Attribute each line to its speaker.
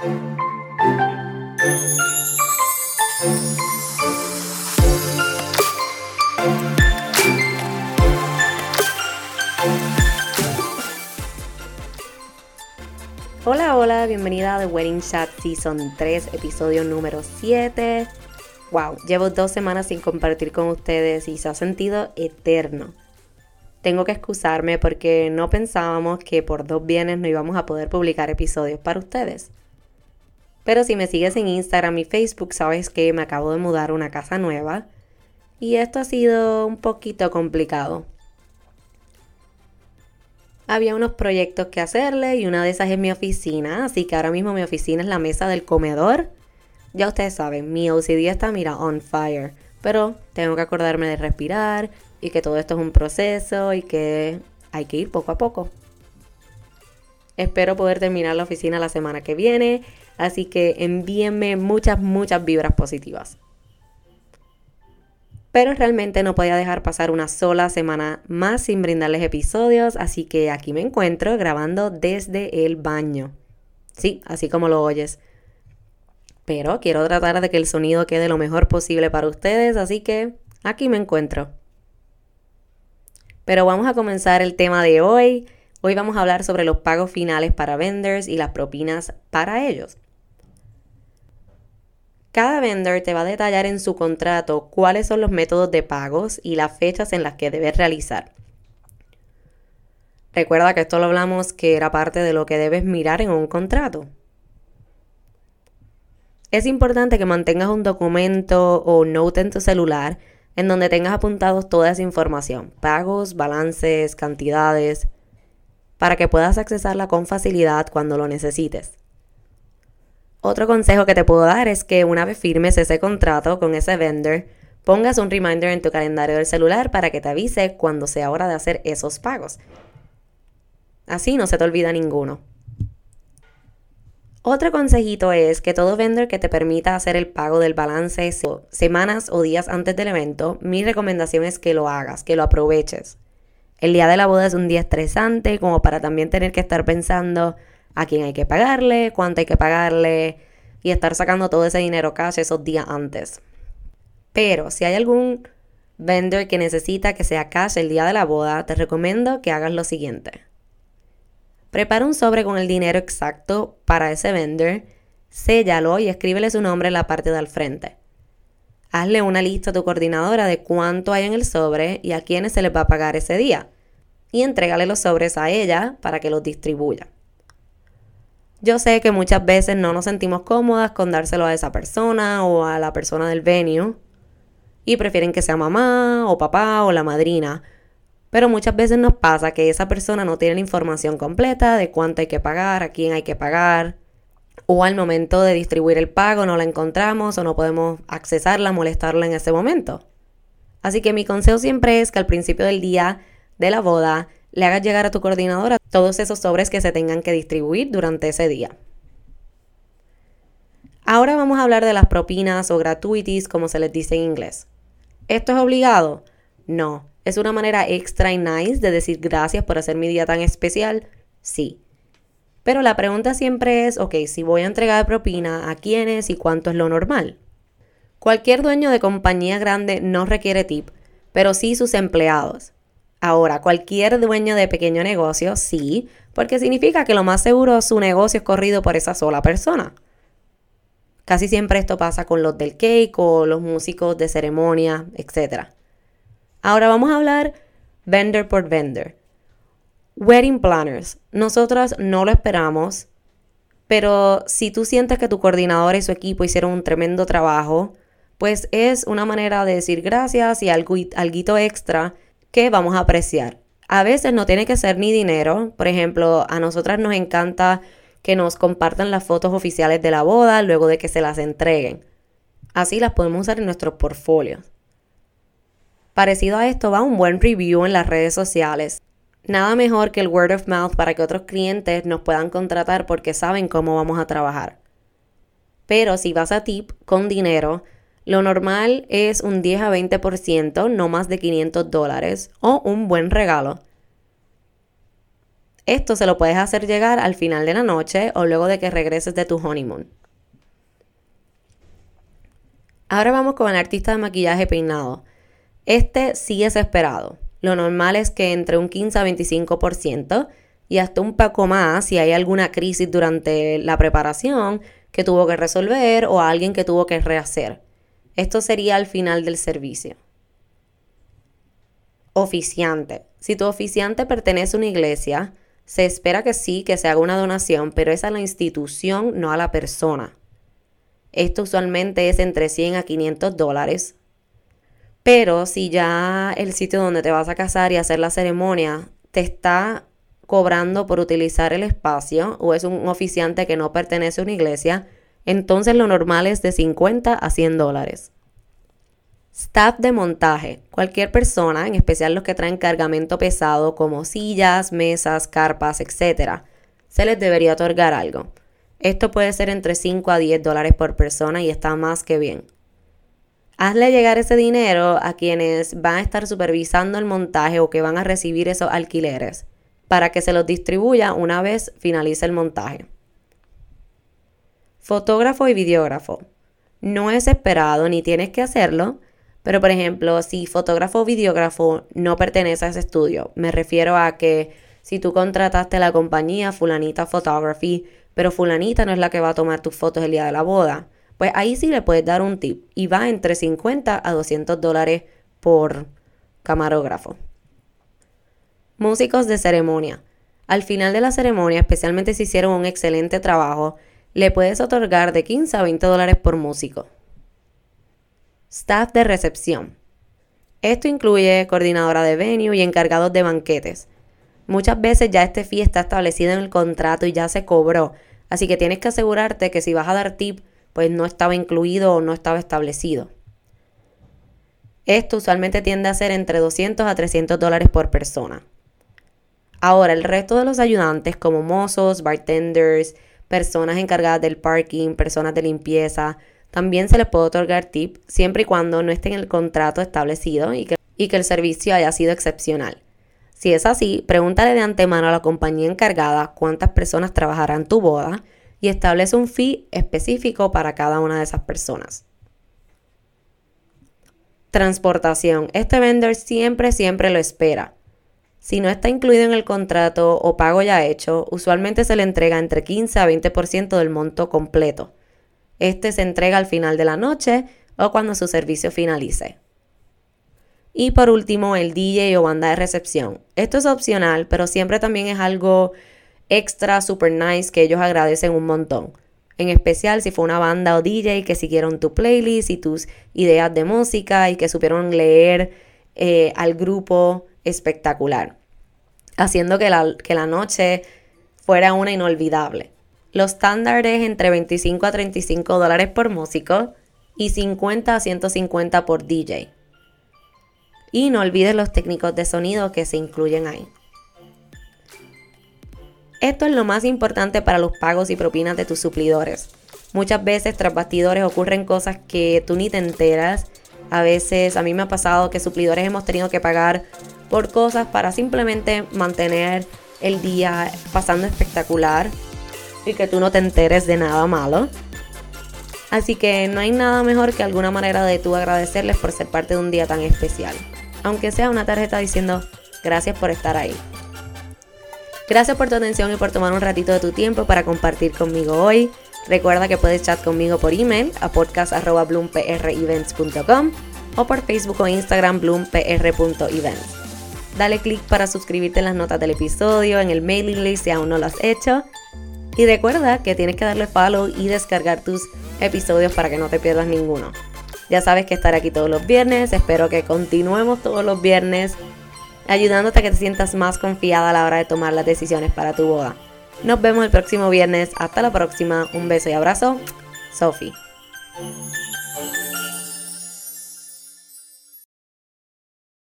Speaker 1: Hola, hola, bienvenida a The Wedding Chat Season 3, episodio número 7. Wow, llevo dos semanas sin compartir con ustedes y se ha sentido eterno. Tengo que excusarme porque no pensábamos que por dos bienes no íbamos a poder publicar episodios para ustedes. Pero si me sigues en Instagram y Facebook, sabes que me acabo de mudar a una casa nueva. Y esto ha sido un poquito complicado. Había unos proyectos que hacerle y una de esas es mi oficina, así que ahora mismo mi oficina es la mesa del comedor. Ya ustedes saben, mi OCD está, mira, on fire, pero tengo que acordarme de respirar y que todo esto es un proceso y que hay que ir poco a poco. Espero poder terminar la oficina la semana que viene, así que envíenme muchas, muchas vibras positivas pero realmente no podía dejar pasar una sola semana más sin brindarles episodios, así que aquí me encuentro grabando desde el baño. Sí, así como lo oyes. Pero quiero tratar de que el sonido quede lo mejor posible para ustedes, así que aquí me encuentro. Pero vamos a comenzar el tema de hoy. Hoy vamos a hablar sobre los pagos finales para vendors y las propinas para ellos. Cada vendor te va a detallar en su contrato cuáles son los métodos de pagos y las fechas en las que debes realizar. Recuerda que esto lo hablamos que era parte de lo que debes mirar en un contrato. Es importante que mantengas un documento o note en tu celular en donde tengas apuntados toda esa información, pagos, balances, cantidades, para que puedas accesarla con facilidad cuando lo necesites. Otro consejo que te puedo dar es que una vez firmes ese contrato con ese vendor, pongas un reminder en tu calendario del celular para que te avise cuando sea hora de hacer esos pagos. Así no se te olvida ninguno. Otro consejito es que todo vendor que te permita hacer el pago del balance semanas o días antes del evento, mi recomendación es que lo hagas, que lo aproveches. El día de la boda es un día estresante como para también tener que estar pensando, a quién hay que pagarle, cuánto hay que pagarle y estar sacando todo ese dinero cash esos días antes. Pero si hay algún vendor que necesita que sea cash el día de la boda, te recomiendo que hagas lo siguiente. Prepara un sobre con el dinero exacto para ese vendor, séllalo y escríbele su nombre en la parte del frente. Hazle una lista a tu coordinadora de cuánto hay en el sobre y a quiénes se les va a pagar ese día. Y entrégale los sobres a ella para que los distribuya. Yo sé que muchas veces no nos sentimos cómodas con dárselo a esa persona o a la persona del venue y prefieren que sea mamá o papá o la madrina. Pero muchas veces nos pasa que esa persona no tiene la información completa de cuánto hay que pagar, a quién hay que pagar, o al momento de distribuir el pago no la encontramos o no podemos accesarla, molestarla en ese momento. Así que mi consejo siempre es que al principio del día de la boda le hagas llegar a tu coordinadora todos esos sobres que se tengan que distribuir durante ese día. Ahora vamos a hablar de las propinas o gratuities, como se les dice en inglés. ¿Esto es obligado? No. ¿Es una manera extra y nice de decir gracias por hacer mi día tan especial? Sí. Pero la pregunta siempre es, ok, si voy a entregar propina, ¿a quiénes y cuánto es lo normal? Cualquier dueño de compañía grande no requiere tip, pero sí sus empleados. Ahora, cualquier dueño de pequeño negocio, sí, porque significa que lo más seguro su negocio es corrido por esa sola persona. Casi siempre esto pasa con los del cake o los músicos de ceremonia, etc. Ahora vamos a hablar vendor por vendor. Wedding planners. Nosotros no lo esperamos, pero si tú sientes que tu coordinador y su equipo hicieron un tremendo trabajo, pues es una manera de decir gracias y algo, algo extra que vamos a apreciar. A veces no tiene que ser ni dinero. Por ejemplo, a nosotras nos encanta que nos compartan las fotos oficiales de la boda luego de que se las entreguen. Así las podemos usar en nuestros portfolios. Parecido a esto va un buen review en las redes sociales. Nada mejor que el word of mouth para que otros clientes nos puedan contratar porque saben cómo vamos a trabajar. Pero si vas a tip con dinero, lo normal es un 10 a 20%, no más de 500 dólares, o un buen regalo. Esto se lo puedes hacer llegar al final de la noche o luego de que regreses de tu honeymoon. Ahora vamos con el artista de maquillaje peinado. Este sí es esperado. Lo normal es que entre un 15 a 25% y hasta un poco más si hay alguna crisis durante la preparación que tuvo que resolver o alguien que tuvo que rehacer. Esto sería al final del servicio. Oficiante. Si tu oficiante pertenece a una iglesia, se espera que sí, que se haga una donación, pero es a la institución, no a la persona. Esto usualmente es entre 100 a 500 dólares. Pero si ya el sitio donde te vas a casar y hacer la ceremonia te está cobrando por utilizar el espacio o es un oficiante que no pertenece a una iglesia, entonces lo normal es de 50 a 100 dólares. Staff de montaje. Cualquier persona, en especial los que traen cargamento pesado como sillas, mesas, carpas, etc., se les debería otorgar algo. Esto puede ser entre 5 a 10 dólares por persona y está más que bien. Hazle llegar ese dinero a quienes van a estar supervisando el montaje o que van a recibir esos alquileres para que se los distribuya una vez finalice el montaje. Fotógrafo y videógrafo. No es esperado ni tienes que hacerlo, pero por ejemplo, si fotógrafo o videógrafo no pertenece a ese estudio, me refiero a que si tú contrataste la compañía Fulanita Photography, pero Fulanita no es la que va a tomar tus fotos el día de la boda, pues ahí sí le puedes dar un tip y va entre 50 a 200 dólares por camarógrafo. Músicos de ceremonia. Al final de la ceremonia, especialmente si hicieron un excelente trabajo, le puedes otorgar de 15 a 20 dólares por músico. Staff de recepción. Esto incluye coordinadora de venue y encargados de banquetes. Muchas veces ya este fee está establecido en el contrato y ya se cobró, así que tienes que asegurarte que si vas a dar tip, pues no estaba incluido o no estaba establecido. Esto usualmente tiende a ser entre 200 a 300 dólares por persona. Ahora, el resto de los ayudantes, como mozos, bartenders, personas encargadas del parking, personas de limpieza, también se les puede otorgar tip siempre y cuando no esté en el contrato establecido y que, y que el servicio haya sido excepcional. Si es así, pregúntale de antemano a la compañía encargada cuántas personas trabajarán tu boda y establece un fee específico para cada una de esas personas. Transportación. Este vendor siempre, siempre lo espera. Si no está incluido en el contrato o pago ya hecho, usualmente se le entrega entre 15 a 20% del monto completo. Este se entrega al final de la noche o cuando su servicio finalice. Y por último, el DJ o banda de recepción. Esto es opcional, pero siempre también es algo extra, super nice que ellos agradecen un montón. En especial si fue una banda o DJ que siguieron tu playlist y tus ideas de música y que supieron leer eh, al grupo espectacular, haciendo que la, que la noche fuera una inolvidable. Los estándares entre 25 a 35 dólares por músico y 50 a 150 por DJ. Y no olvides los técnicos de sonido que se incluyen ahí. Esto es lo más importante para los pagos y propinas de tus suplidores. Muchas veces tras bastidores ocurren cosas que tú ni te enteras. A veces a mí me ha pasado que suplidores hemos tenido que pagar por cosas para simplemente mantener el día pasando espectacular y que tú no te enteres de nada malo. Así que no hay nada mejor que alguna manera de tú agradecerles por ser parte de un día tan especial. Aunque sea una tarjeta diciendo gracias por estar ahí. Gracias por tu atención y por tomar un ratito de tu tiempo para compartir conmigo hoy. Recuerda que puedes chat conmigo por email a podcast.bloomprevents.com o por Facebook o Instagram bloompr.events. Dale click para suscribirte en las notas del episodio, en el mailing list si aún no lo has hecho. Y recuerda que tienes que darle follow y descargar tus episodios para que no te pierdas ninguno. Ya sabes que estaré aquí todos los viernes, espero que continuemos todos los viernes ayudándote a que te sientas más confiada a la hora de tomar las decisiones para tu boda. Nos vemos el próximo viernes, hasta la próxima, un beso y abrazo, Sophie.